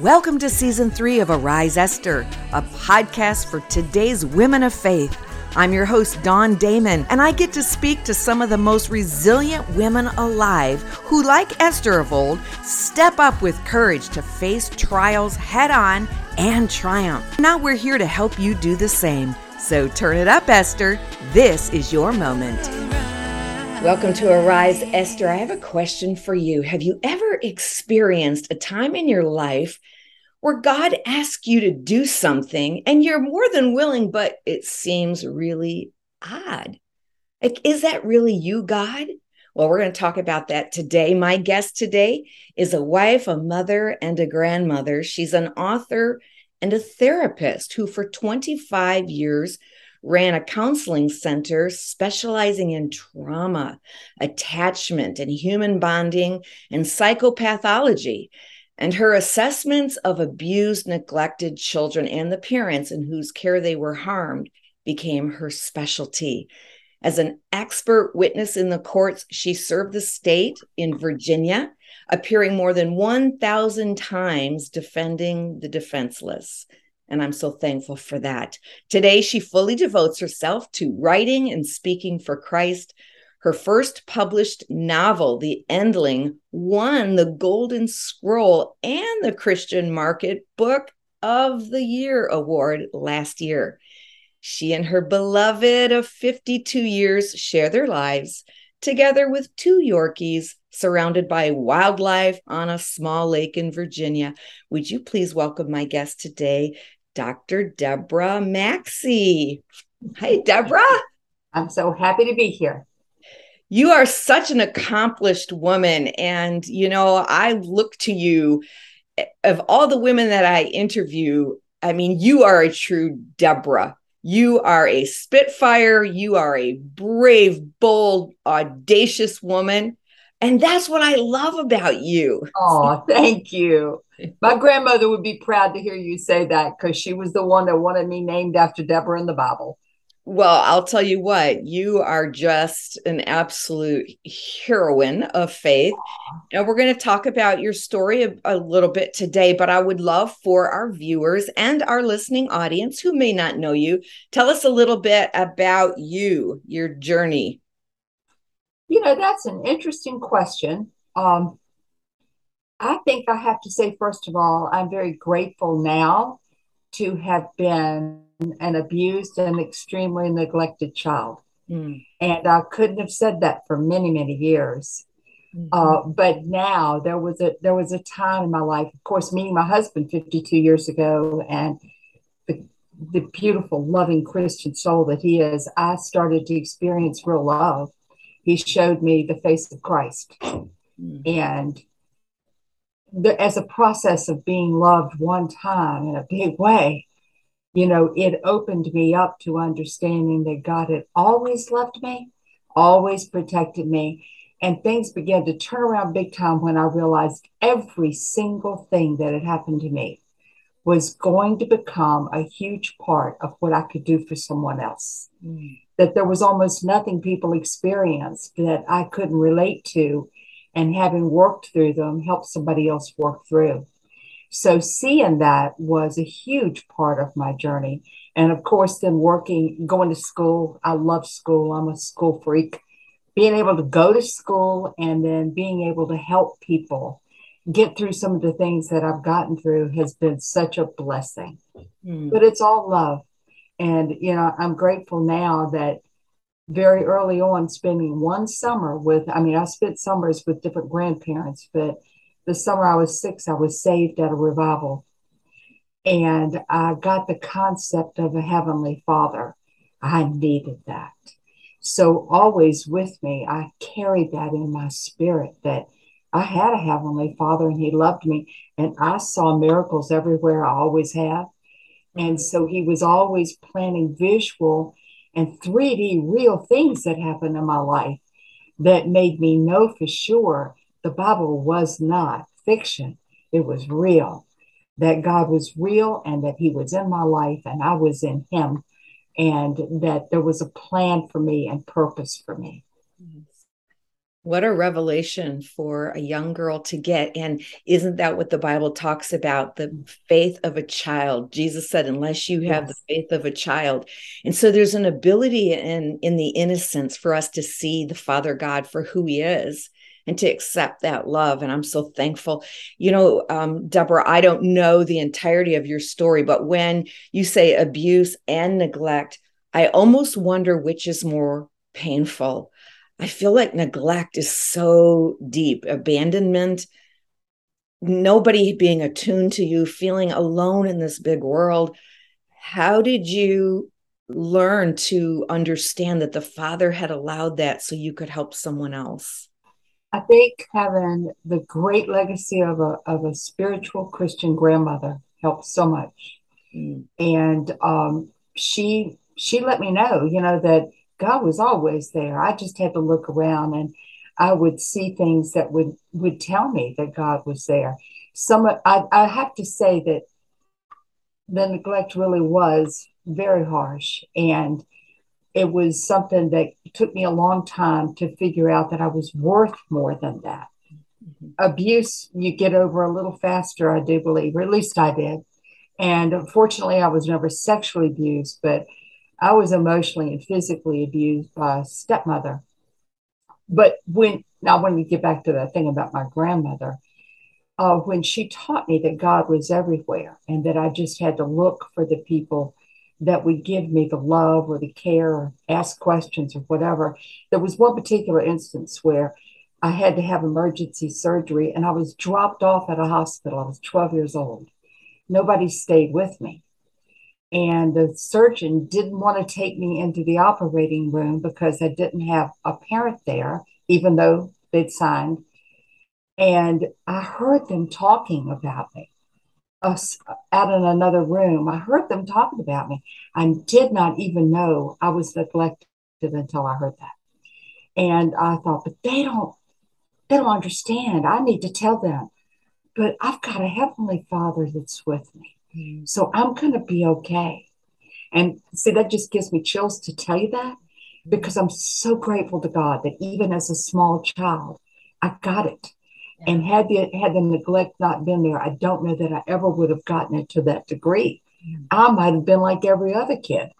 Welcome to season three of Arise Esther, a podcast for today's women of faith. I'm your host, Dawn Damon, and I get to speak to some of the most resilient women alive who, like Esther of old, step up with courage to face trials head on and triumph. Now we're here to help you do the same. So turn it up, Esther. This is your moment. Welcome to Arise, Esther. I have a question for you. Have you ever experienced a time in your life where God asks you to do something and you're more than willing, but it seems really odd? Like, is that really you, God? Well, we're going to talk about that today. My guest today is a wife, a mother, and a grandmother. She's an author and a therapist who, for 25 years, ran a counseling center specializing in trauma, attachment, and human bonding and psychopathology. And her assessments of abused, neglected children and the parents in whose care they were harmed became her specialty. As an expert witness in the courts, she served the state in Virginia, appearing more than 1,000 times defending the defenseless and I'm so thankful for that. Today, she fully devotes herself to writing and speaking for Christ. Her first published novel, The Endling, won the Golden Scroll and the Christian Market Book of the Year award last year. She and her beloved of 52 years share their lives together with two Yorkies surrounded by wildlife on a small lake in Virginia. Would you please welcome my guest today, Dr. Deborah Maxey. Hi, Deborah. I'm so happy to be here. You are such an accomplished woman. And, you know, I look to you eh, of all the women that I interview. I mean, you are a true Deborah. You are a Spitfire. You are a brave, bold, audacious woman. And that's what I love about you. Oh, thank you. My grandmother would be proud to hear you say that because she was the one that wanted me named after Deborah in the Bible. Well, I'll tell you what, you are just an absolute heroine of faith. And we're going to talk about your story a, a, little bit today, but I would love for our viewers and our listening audience who may not know you, tell us a little bit about you, your journey. You know, that's an interesting question. Um, I think I have to say, first of all, I'm very grateful now to have been an abused and extremely neglected child. Mm. And I couldn't have said that for many, many years. Mm-hmm. Uh, but now there was a there was a time in my life, of course, meeting my husband 52 years ago, and the, the beautiful, loving Christian soul that he is, I started to experience real love. He showed me the face of Christ, mm. and the, as a process of being loved one time in a big way, you know, it opened me up to understanding that God had always loved me, always protected me. And things began to turn around big time when I realized every single thing that had happened to me was going to become a huge part of what I could do for someone else. Mm. That there was almost nothing people experienced that I couldn't relate to and having worked through them help somebody else work through. So seeing that was a huge part of my journey. And of course, then working, going to school. I love school. I'm a school freak. Being able to go to school and then being able to help people get through some of the things that I've gotten through has been such a blessing. Mm. But it's all love. And, you know, I'm grateful now that very early on spending one summer with i mean i spent summers with different grandparents but the summer i was six i was saved at a revival. And i got the concept of a heavenly father. I needed that. So always with me i carried that in my spirit that i had a heavenly father and he loved me. And i saw miracles everywhere i always have and so he was always planning visual and 3D real things that happened in my life that made me know for sure the Bible was not fiction, it was real. That God was real and that He was in my life and I was in Him, and that there was a plan for me and purpose for me. Mm-hmm. What a revelation for a young girl to get. And isn't that what the Bible talks about? The faith of a child. Jesus said, unless you have yes. the faith of a child. And so there's an ability in, in the innocence for us to see the Father God for who he is and to accept that love. And I'm so thankful. You know, um, Deborah, I don't know the entirety of your story, but when you say abuse and neglect, I almost wonder which is more painful I feel like neglect is so deep, abandonment, nobody being attuned to you, feeling alone in this big world. How did you learn to understand that the Father had allowed that so you could help someone else? I think having the great legacy of a, of a spiritual Christian grandmother helped so much. Mm. And um, she she let me know, you know, that God was always there. I just had to look around and I would see things that would would tell me that God was there. Some I, I have to say that the neglect really was very harsh and it was something that took me a long time to figure out that I was worth more than that. Mm-hmm. Abuse you get over a little faster, I do believe, or at least I did. And unfortunately, I was never sexually abused, but I was emotionally and physically abused by a stepmother. But when now, when we get back to that thing about my grandmother, uh, when she taught me that God was everywhere and that I just had to look for the people that would give me the love or the care or ask questions or whatever. There was one particular instance where I had to have emergency surgery and I was dropped off at a hospital. I was 12 years old. Nobody stayed with me. And the surgeon didn't want to take me into the operating room because I didn't have a parent there, even though they'd signed. And I heard them talking about me us out in another room. I heard them talking about me. I did not even know I was neglected until I heard that. And I thought, but they don't they don't understand. I need to tell them. But I've got a heavenly father that's with me. So I'm going to be okay. And see, that just gives me chills to tell you that because I'm so grateful to God that even as a small child, I got it. Yeah. And had the had the neglect not been there, I don't know that I ever would have gotten it to that degree. Mm. I might have been like every other kid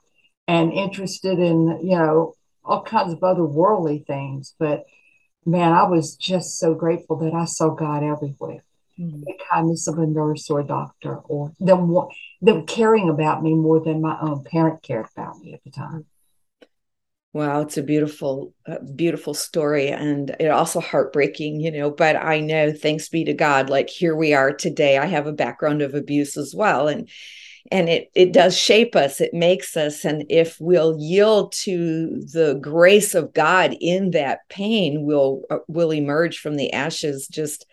and interested in, you know, all kinds of other worldly things. But man, I was just so grateful that I saw God everywhere mm-hmm. the kindness of a nurse or a doctor, or them them caring about me more than my own parent cared about me at the time. Wow, it's a beautiful, uh, beautiful story, and it also heartbreaking, you know. But I know, thanks be to God, like here we are today. I have a background of abuse as well, and and it it does shape us. It makes us, and if we'll yield to the grace of God in that pain, we'll uh, will emerge from the ashes just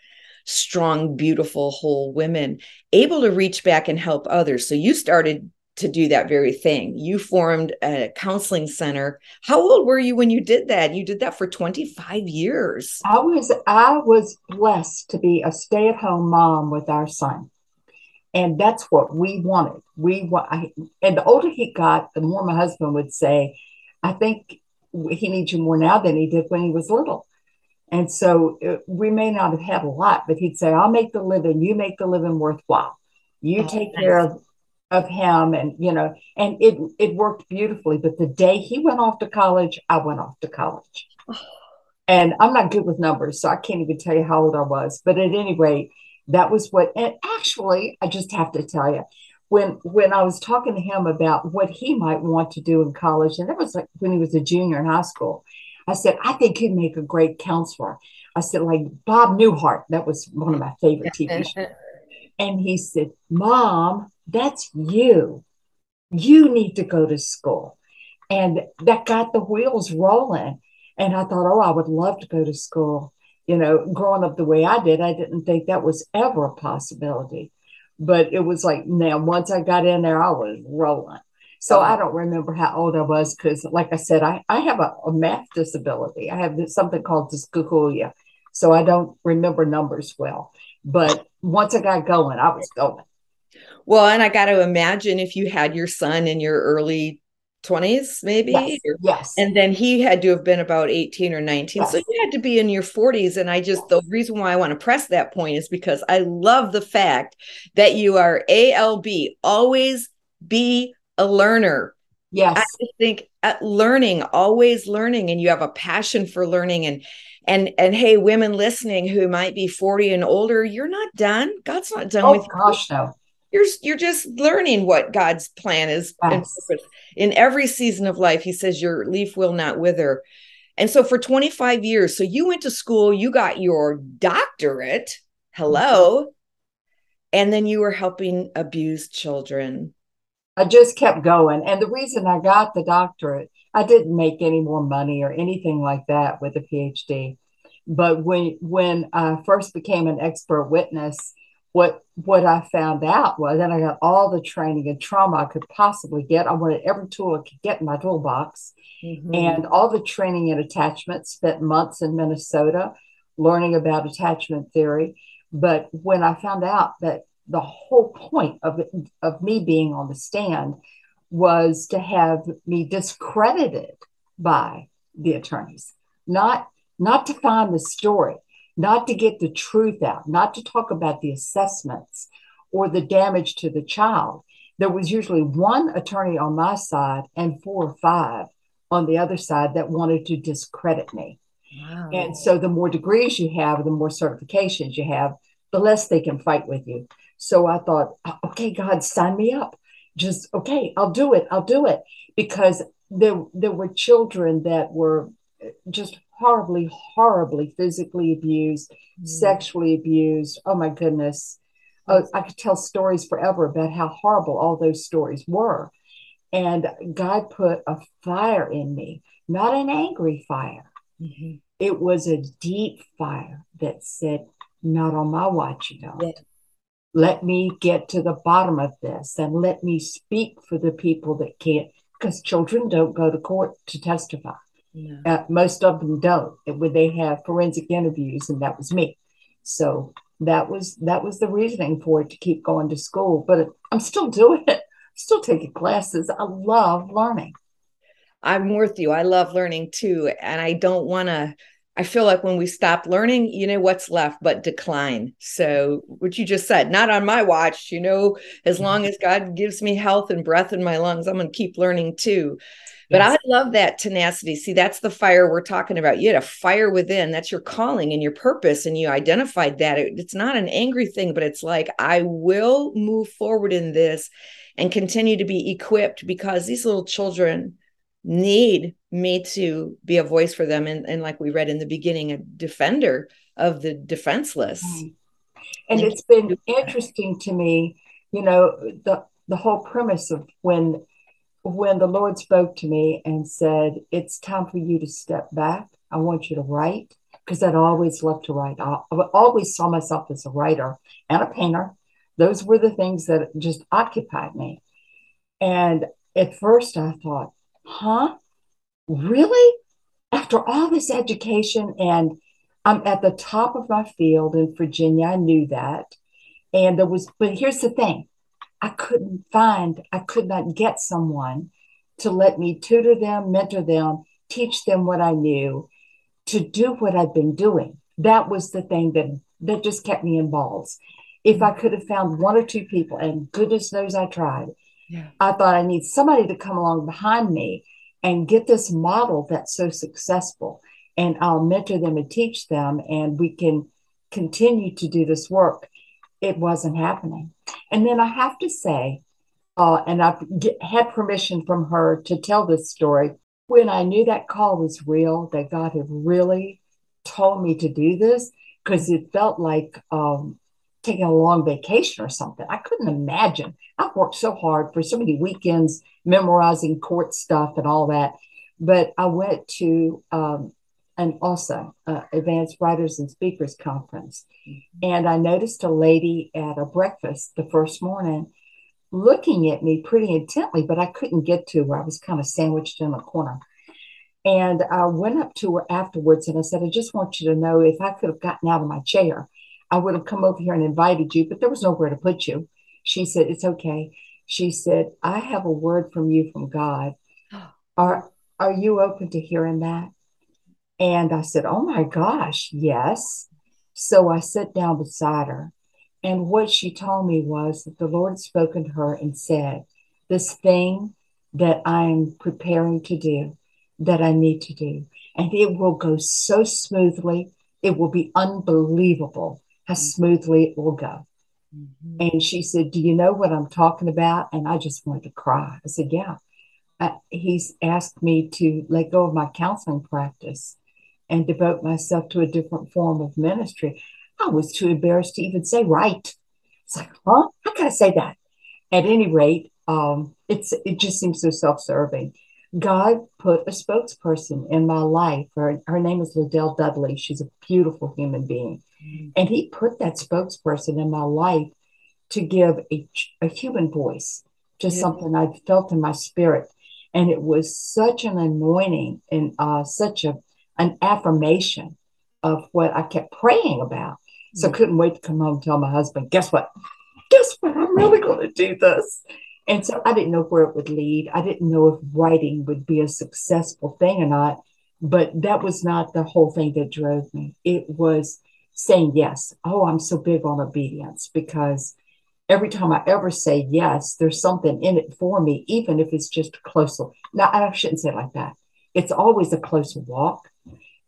strong, beautiful, whole women able to reach back and help others. So you started to do that very thing. You formed a counseling center. How old were you when you did that? You did that for 25 years. I was I was blessed to be a stay-at-home mom with our son. And that's what we wanted. We want and the older he got, the more my husband would say, I think he needs you more now than he did when he was little. And so uh, we may not have had a lot, but he'd say, I'll make the living, you make the living worthwhile. You oh, take nice. care of, of him and you know, and it it worked beautifully. But the day he went off to college, I went off to college. And I'm not good with numbers, so I can't even tell you how old I was. But at any rate, that was what and actually I just have to tell you, when when I was talking to him about what he might want to do in college, and that was like when he was a junior in high school I said, I think he'd make a great counselor. I said, like Bob Newhart, that was one of my favorite TV shows. and he said, Mom, that's you. You need to go to school. And that got the wheels rolling. And I thought, oh, I would love to go to school. You know, growing up the way I did, I didn't think that was ever a possibility. But it was like, now, once I got in there, I was rolling. So oh. I don't remember how old I was because, like I said, I, I have a, a math disability. I have this, something called dyscalculia. So I don't remember numbers well. But once I got going, I was going. Well, and I got to imagine if you had your son in your early 20s maybe yes, yes. and then he had to have been about 18 or 19 yes. so you had to be in your 40s and i just the reason why i want to press that point is because i love the fact that you are alb always be a learner yes i think uh, learning always learning and you have a passion for learning and and and hey women listening who might be 40 and older you're not done god's not done with you. oh, with gosh you. no you're you're just learning what God's plan is yes. in every season of life. He says your leaf will not wither. And so for 25 years, so you went to school, you got your doctorate. Hello. Mm-hmm. And then you were helping abused children. I just kept going. And the reason I got the doctorate, I didn't make any more money or anything like that with a PhD. But when when I first became an expert witness, what what I found out was that I got all the training and trauma I could possibly get. I wanted every tool I could get in my toolbox, mm-hmm. and all the training and attachment. Spent months in Minnesota learning about attachment theory. But when I found out that the whole point of it, of me being on the stand was to have me discredited by the attorneys, not not to find the story, not to get the truth out, not to talk about the assessments or the damage to the child. There was usually one attorney on my side and four or five on the other side that wanted to discredit me. Wow. And so the more degrees you have, the more certifications you have, the less they can fight with you. So I thought, okay, God, sign me up. Just okay, I'll do it. I'll do it because there there were children that were just horribly, horribly physically abused, mm. sexually abused. Oh my goodness. Oh, I could tell stories forever about how horrible all those stories were. And God put a fire in me, not an angry fire. Mm-hmm. It was a deep fire that said, Not on my watch, you know. Yeah. Let me get to the bottom of this and let me speak for the people that can't, because children don't go to court to testify. Yeah. Uh, most of them don't. when they have forensic interviews, and that was me. So that was that was the reasoning for it to keep going to school. But I'm still doing it. Still taking classes. I love learning. I'm with you. I love learning too, and I don't want to. I feel like when we stop learning, you know what's left but decline. So what you just said, not on my watch. You know, as mm-hmm. long as God gives me health and breath in my lungs, I'm going to keep learning too. But yes. I love that tenacity. See, that's the fire we're talking about. You had a fire within. That's your calling and your purpose. And you identified that. It, it's not an angry thing, but it's like, I will move forward in this and continue to be equipped because these little children need me to be a voice for them. And, and like we read in the beginning, a defender of the defenseless. And it's been interesting to me, you know, the the whole premise of when when the Lord spoke to me and said, It's time for you to step back, I want you to write, because I'd always loved to write. I, I always saw myself as a writer and a painter. Those were the things that just occupied me. And at first I thought, huh? Really? After all this education, and I'm at the top of my field in Virginia, I knew that. And there was, but here's the thing I couldn't find, I could not get someone to let me tutor them, mentor them, teach them what I knew, to do what I'd been doing. That was the thing that that just kept me in balls. If I could have found one or two people, and goodness knows I tried, yeah. I thought I need somebody to come along behind me and get this model that's so successful. And I'll mentor them and teach them, and we can continue to do this work it wasn't happening. And then I have to say, uh, and I've get, had permission from her to tell this story. When I knew that call was real, that God had really told me to do this, because it felt like um, taking a long vacation or something. I couldn't imagine. I've worked so hard for so many weekends memorizing court stuff and all that. But I went to um, and also uh, Advanced Writers and Speakers Conference. And I noticed a lady at a breakfast the first morning looking at me pretty intently, but I couldn't get to her. I was kind of sandwiched in the corner. And I went up to her afterwards and I said, I just want you to know if I could have gotten out of my chair, I would have come over here and invited you, but there was nowhere to put you. She said, It's okay. She said, I have a word from you from God Are are you open to hearing that? And I said, Oh my gosh, yes. So I sat down beside her. And what she told me was that the Lord had spoken to her and said, This thing that I'm preparing to do, that I need to do, and it will go so smoothly. It will be unbelievable how mm-hmm. smoothly it will go. Mm-hmm. And she said, Do you know what I'm talking about? And I just wanted to cry. I said, Yeah. Uh, he's asked me to let go of my counseling practice and devote myself to a different form of ministry. I was too embarrassed to even say right. It's like, huh? How can I say that? At any rate, um, it's it just seems so self-serving. God put a spokesperson in my life. Her, her name is Liddell Dudley. She's a beautiful human being. And he put that spokesperson in my life to give a, a human voice to mm-hmm. something I felt in my spirit. And it was such an anointing and uh, such a an affirmation of what I kept praying about. So I mm-hmm. couldn't wait to come home and tell my husband, guess what? Guess what? I'm really going to do this. And so I didn't know where it would lead. I didn't know if writing would be a successful thing or not. But that was not the whole thing that drove me. It was saying yes. Oh, I'm so big on obedience because every time I ever say yes, there's something in it for me, even if it's just closer. Now, I shouldn't say it like that. It's always a closer walk,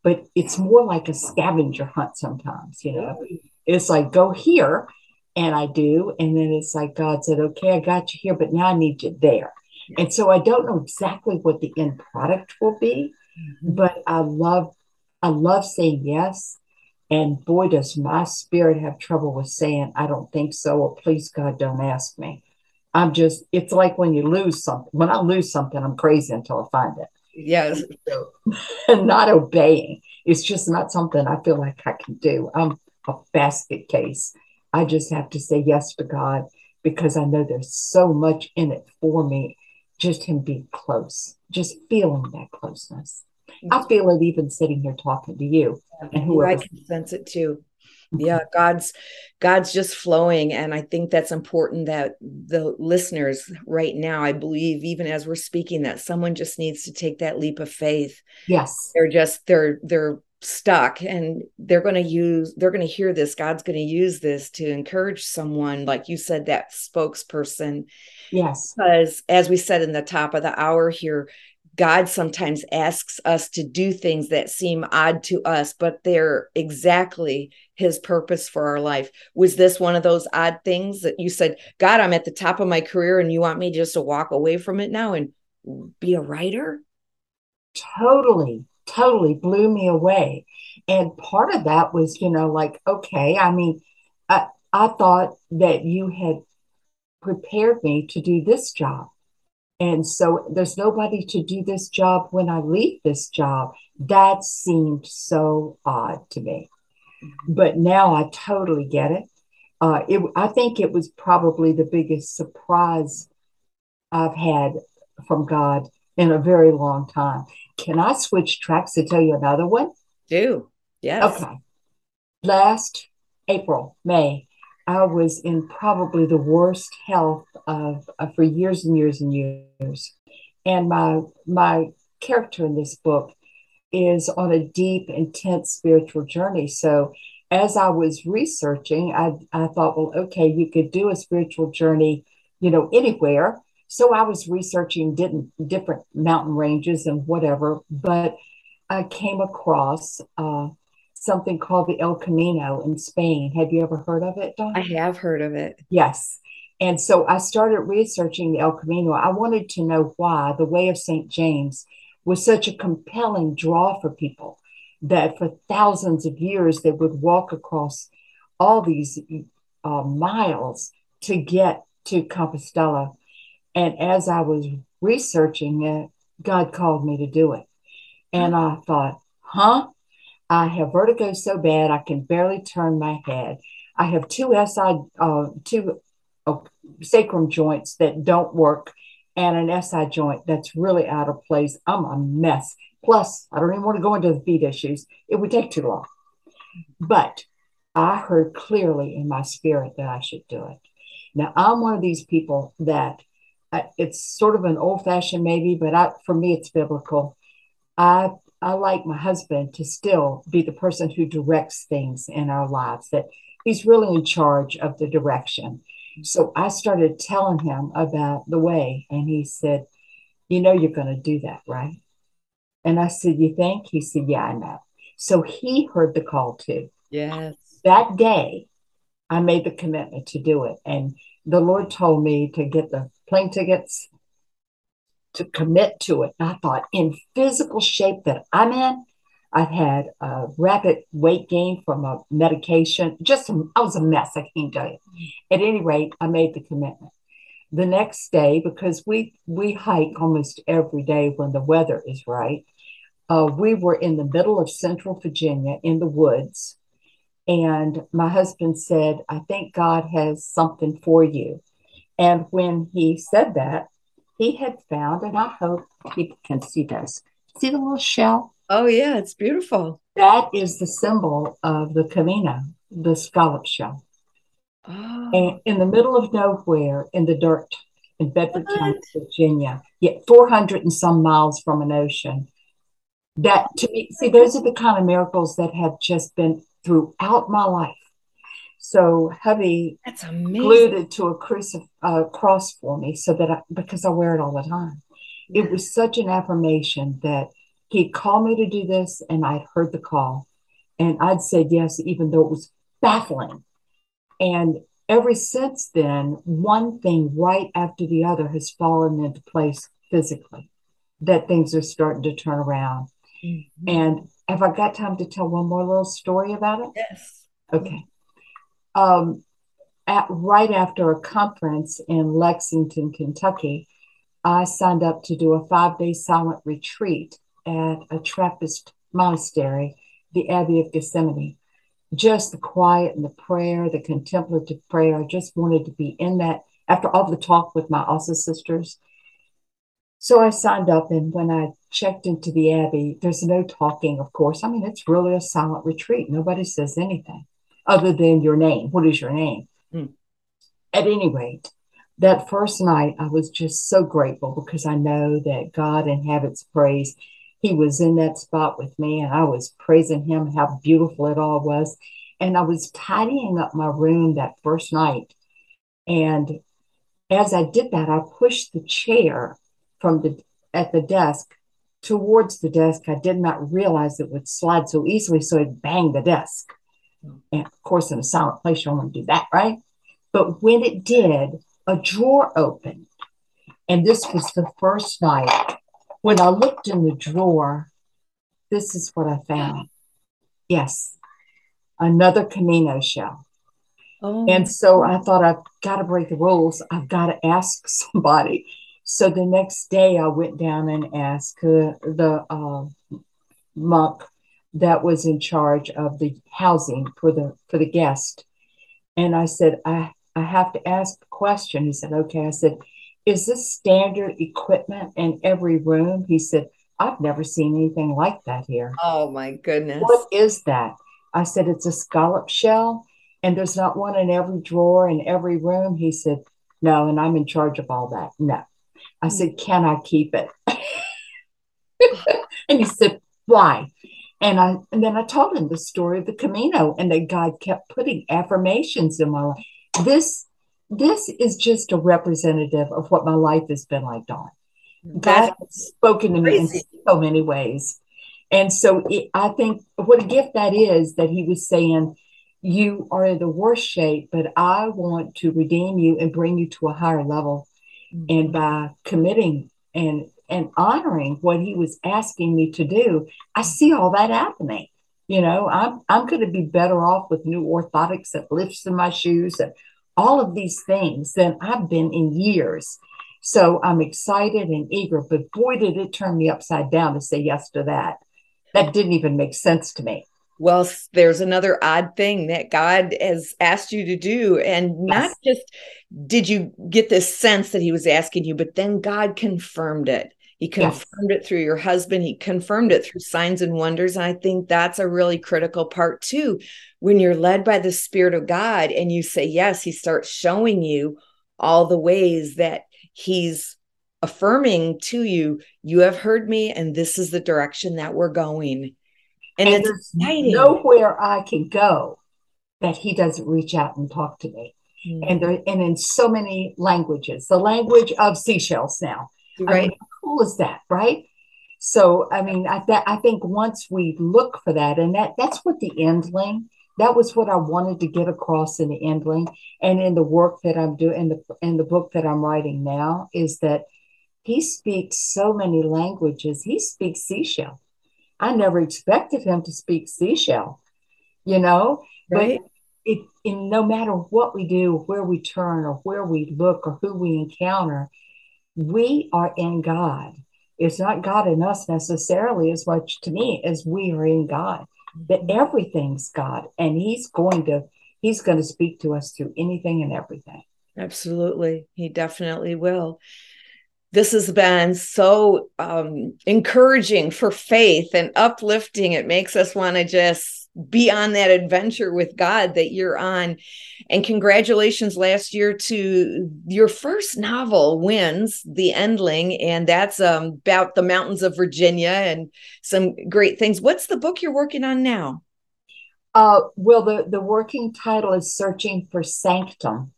but it's more like a scavenger hunt sometimes, you know. It's like go here and I do. And then it's like God said, okay, I got you here, but now I need you there. And so I don't know exactly what the end product will be, mm-hmm. but I love, I love saying yes. And boy, does my spirit have trouble with saying, I don't think so, or please God, don't ask me. I'm just, it's like when you lose something. When I lose something, I'm crazy until I find it. Yes. and not obeying. It's just not something I feel like I can do. I'm a basket case. I just have to say yes to God because I know there's so much in it for me. Just Him being close, just feeling that closeness. I feel it even sitting here talking to you. And who I can sense it too. Mm-hmm. Yeah, God's God's just flowing and I think that's important that the listeners right now I believe even as we're speaking that someone just needs to take that leap of faith. Yes. They're just they're they're stuck and they're going to use they're going to hear this god's going to use this to encourage someone like you said that spokesperson yes because as we said in the top of the hour here god sometimes asks us to do things that seem odd to us but they're exactly his purpose for our life was this one of those odd things that you said god i'm at the top of my career and you want me just to walk away from it now and be a writer totally totally blew me away. And part of that was, you know, like, okay, I mean, I, I thought that you had prepared me to do this job. And so there's nobody to do this job when I leave this job. That seemed so odd to me. But now I totally get it. Uh, it I think it was probably the biggest surprise I've had from God in a very long time. Can I switch tracks to tell you another one? Do. Yes. Okay. Last April, May, I was in probably the worst health of, of for years and years and years. And my my character in this book is on a deep, intense spiritual journey. So as I was researching, I, I thought, well, okay, you could do a spiritual journey, you know, anywhere. So I was researching didn't, different mountain ranges and whatever, but I came across uh, something called the El Camino in Spain. Have you ever heard of it, Dawn? I have heard of it. Yes. And so I started researching the El Camino. I wanted to know why the Way of St. James was such a compelling draw for people that for thousands of years they would walk across all these uh, miles to get to Compostela and as I was researching it, God called me to do it. And I thought, huh? I have vertigo so bad I can barely turn my head. I have two SI, uh, two uh, sacrum joints that don't work, and an SI joint that's really out of place. I'm a mess. Plus, I don't even want to go into the feet issues. It would take too long. But I heard clearly in my spirit that I should do it. Now, I'm one of these people that it's sort of an old fashioned maybe, but I, for me, it's biblical. I I like my husband to still be the person who directs things in our lives. That he's really in charge of the direction. So I started telling him about the way, and he said, "You know, you're going to do that, right?" And I said, "You think?" He said, "Yeah, I know." So he heard the call too. Yes. That day, I made the commitment to do it, and the Lord told me to get the plane tickets, to commit to it. And I thought, in physical shape that I'm in, I've had a rapid weight gain from a medication. Just I was a mess. I can't tell you. At any rate, I made the commitment. The next day, because we we hike almost every day when the weather is right, uh, we were in the middle of Central Virginia in the woods, and my husband said, "I think God has something for you." And when he said that, he had found, and I hope people can see this. See the little shell? Oh, yeah, it's beautiful. That is the symbol of the Camino, the scallop shell. Oh. And in the middle of nowhere in the dirt in Bedford what? County, Virginia, yet 400 and some miles from an ocean. That to me, see, those are the kind of miracles that have just been throughout my life. So hubby That's amazing. glued it to a crucif- uh, cross for me so that I, because I wear it all the time. It was such an affirmation that he called me to do this and I'd heard the call and I'd said yes, even though it was baffling. And ever since then, one thing right after the other has fallen into place physically, that things are starting to turn around. Mm-hmm. And have I got time to tell one more little story about it? Yes. Okay. Um, at, right after a conference in Lexington, Kentucky, I signed up to do a five day silent retreat at a Trappist monastery, the Abbey of Gethsemani. Just the quiet and the prayer, the contemplative prayer. I just wanted to be in that after all the talk with my AWSA sisters. So I signed up, and when I checked into the Abbey, there's no talking, of course. I mean, it's really a silent retreat. Nobody says anything other than your name. What is your name? Mm. At any rate, that first night, I was just so grateful because I know that God inhabits praise. He was in that spot with me, and I was praising Him, how beautiful it all was. And I was tidying up my room that first night. And as I did that, I pushed the chair from the at the desk towards the desk. I did not realize it would slide so easily, so it banged the desk. And of course, in a silent place, you don't want to do that, right? But when it did, a drawer opened. And this was the first night. When I looked in the drawer, this is what I found. Yes, another Camino shell. Oh. And so I thought, I've got to break the rules. I've got to ask somebody. So the next day, I went down and asked uh, the uh, monk that was in charge of the housing for the for the guest. And I said, I, I have to ask a question. He said, okay. I said, is this standard equipment in every room? He said, I've never seen anything like that here. Oh my goodness. What is that? I said, it's a scallop shell and there's not one in every drawer in every room. He said, no, and I'm in charge of all that. No. I said, can I keep it? and he said, why? And I and then I told him the story of the Camino and that God kept putting affirmations in my life. This this is just a representative of what my life has been like, Dawn. God has spoken to crazy. me in so many ways. And so it, I think what a gift that is that he was saying, You are in the worst shape, but I want to redeem you and bring you to a higher level. Mm-hmm. And by committing and and honoring what he was asking me to do, I see all that happening. You know, I'm I'm going to be better off with new orthotics and lifts in my shoes and all of these things than I've been in years. So I'm excited and eager, but boy, did it turn me upside down to say yes to that. That didn't even make sense to me. Well, there's another odd thing that God has asked you to do. And not yes. just did you get this sense that He was asking you, but then God confirmed it. He confirmed yes. it through your husband. He confirmed it through signs and wonders. And I think that's a really critical part too. When you're led by the Spirit of God and you say yes, He starts showing you all the ways that he's affirming to you, you have heard me, and this is the direction that we're going. And, and there's exciting. nowhere I can go that he doesn't reach out and talk to me. Mm-hmm. And there, and in so many languages, the language of seashells now. Right. I mean, how cool is that, right? So, I mean, I, th- I think once we look for that, and that that's what the endling, that was what I wanted to get across in the endling and in the work that I'm doing in the in the book that I'm writing now is that he speaks so many languages. He speaks seashell. I never expected him to speak seashell, you know, right. but it in no matter what we do, where we turn or where we look or who we encounter, we are in God it's not God in us necessarily as much to me as we are in God. That mm-hmm. everything's God, and He's going to He's going to speak to us through anything and everything. Absolutely, He definitely will. This has been so um, encouraging for faith and uplifting. It makes us want to just be on that adventure with God that you're on. And congratulations last year to your first novel, wins The Endling. And that's um, about the mountains of Virginia and some great things. What's the book you're working on now? Uh, well, the, the working title is Searching for Sanctum.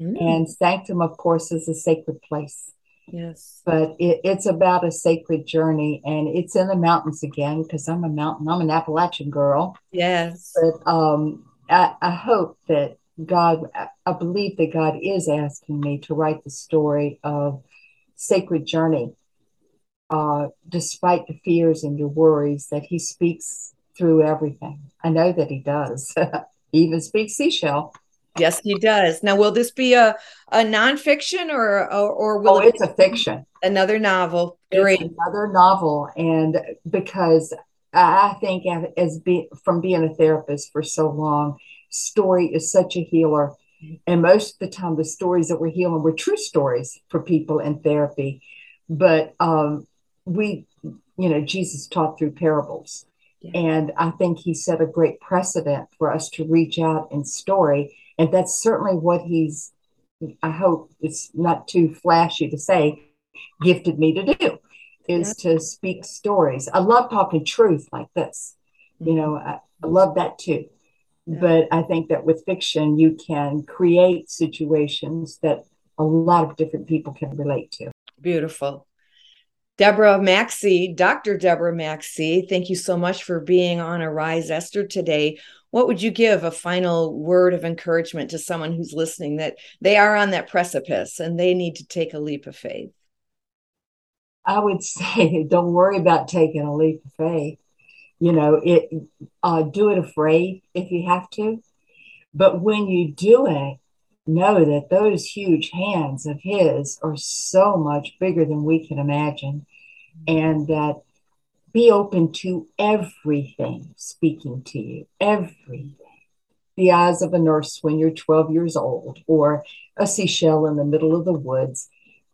Mm. And Sanctum, of course, is a sacred place. Yes. But it, it's about a sacred journey and it's in the mountains again because I'm a mountain, I'm an Appalachian girl. Yes. But um, I, I hope that God, I believe that God is asking me to write the story of sacred journey. Uh, despite the fears and your worries, that He speaks through everything. I know that He does. he even speaks seashell. Yes, he does. Now, will this be a, a nonfiction or or, or will oh, it it's a fiction? Another novel. Great. It's another novel, and because I think as be, from being a therapist for so long, story is such a healer, and most of the time the stories that we're healing were true stories for people in therapy, but um, we, you know, Jesus taught through parables. Yeah. And I think he set a great precedent for us to reach out in story and that's certainly what he's, I hope it's not too flashy to say, gifted me to do is yeah. to speak stories. I love talking truth like this. You mm-hmm. know, I, I love that too. Yeah. But I think that with fiction, you can create situations that a lot of different people can relate to. Beautiful. Deborah Maxey, Dr. Deborah Maxey, thank you so much for being on Arise Esther today what would you give a final word of encouragement to someone who's listening that they are on that precipice and they need to take a leap of faith? I would say, don't worry about taking a leap of faith. You know, it uh, do it afraid if you have to, but when you do it, know that those huge hands of His are so much bigger than we can imagine, and that be open to everything speaking to you, everything. The eyes of a nurse when you're 12 years old, or a seashell in the middle of the woods,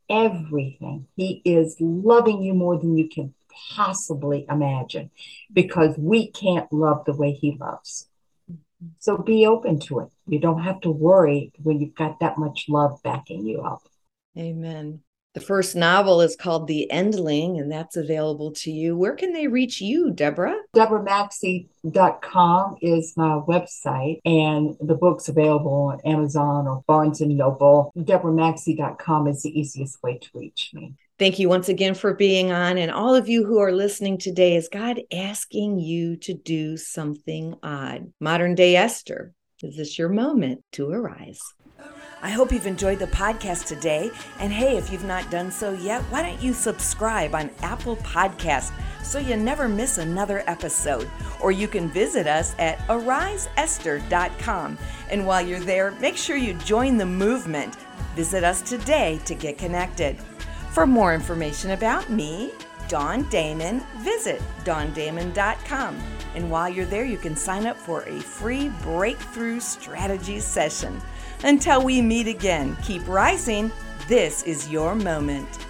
everything. He is loving you more than you can possibly imagine because we can't love the way he loves. So be open to it. You don't have to worry when you've got that much love backing you up. Amen. The first novel is called The Endling, and that's available to you. Where can they reach you, Deborah? DeborahMaxey.com is my website, and the book's available on Amazon or Barnes and Noble. DeborahMaxey.com is the easiest way to reach me. Thank you once again for being on. And all of you who are listening today, is God asking you to do something odd? Modern day Esther, is this your moment to arise? I hope you've enjoyed the podcast today. And hey, if you've not done so yet, why don't you subscribe on Apple Podcast so you never miss another episode? Or you can visit us at ariseesther.com. And while you're there, make sure you join the movement. Visit us today to get connected. For more information about me, Dawn Damon, visit dawndamon.com. And while you're there, you can sign up for a free breakthrough strategies session. Until we meet again, keep rising. This is your moment.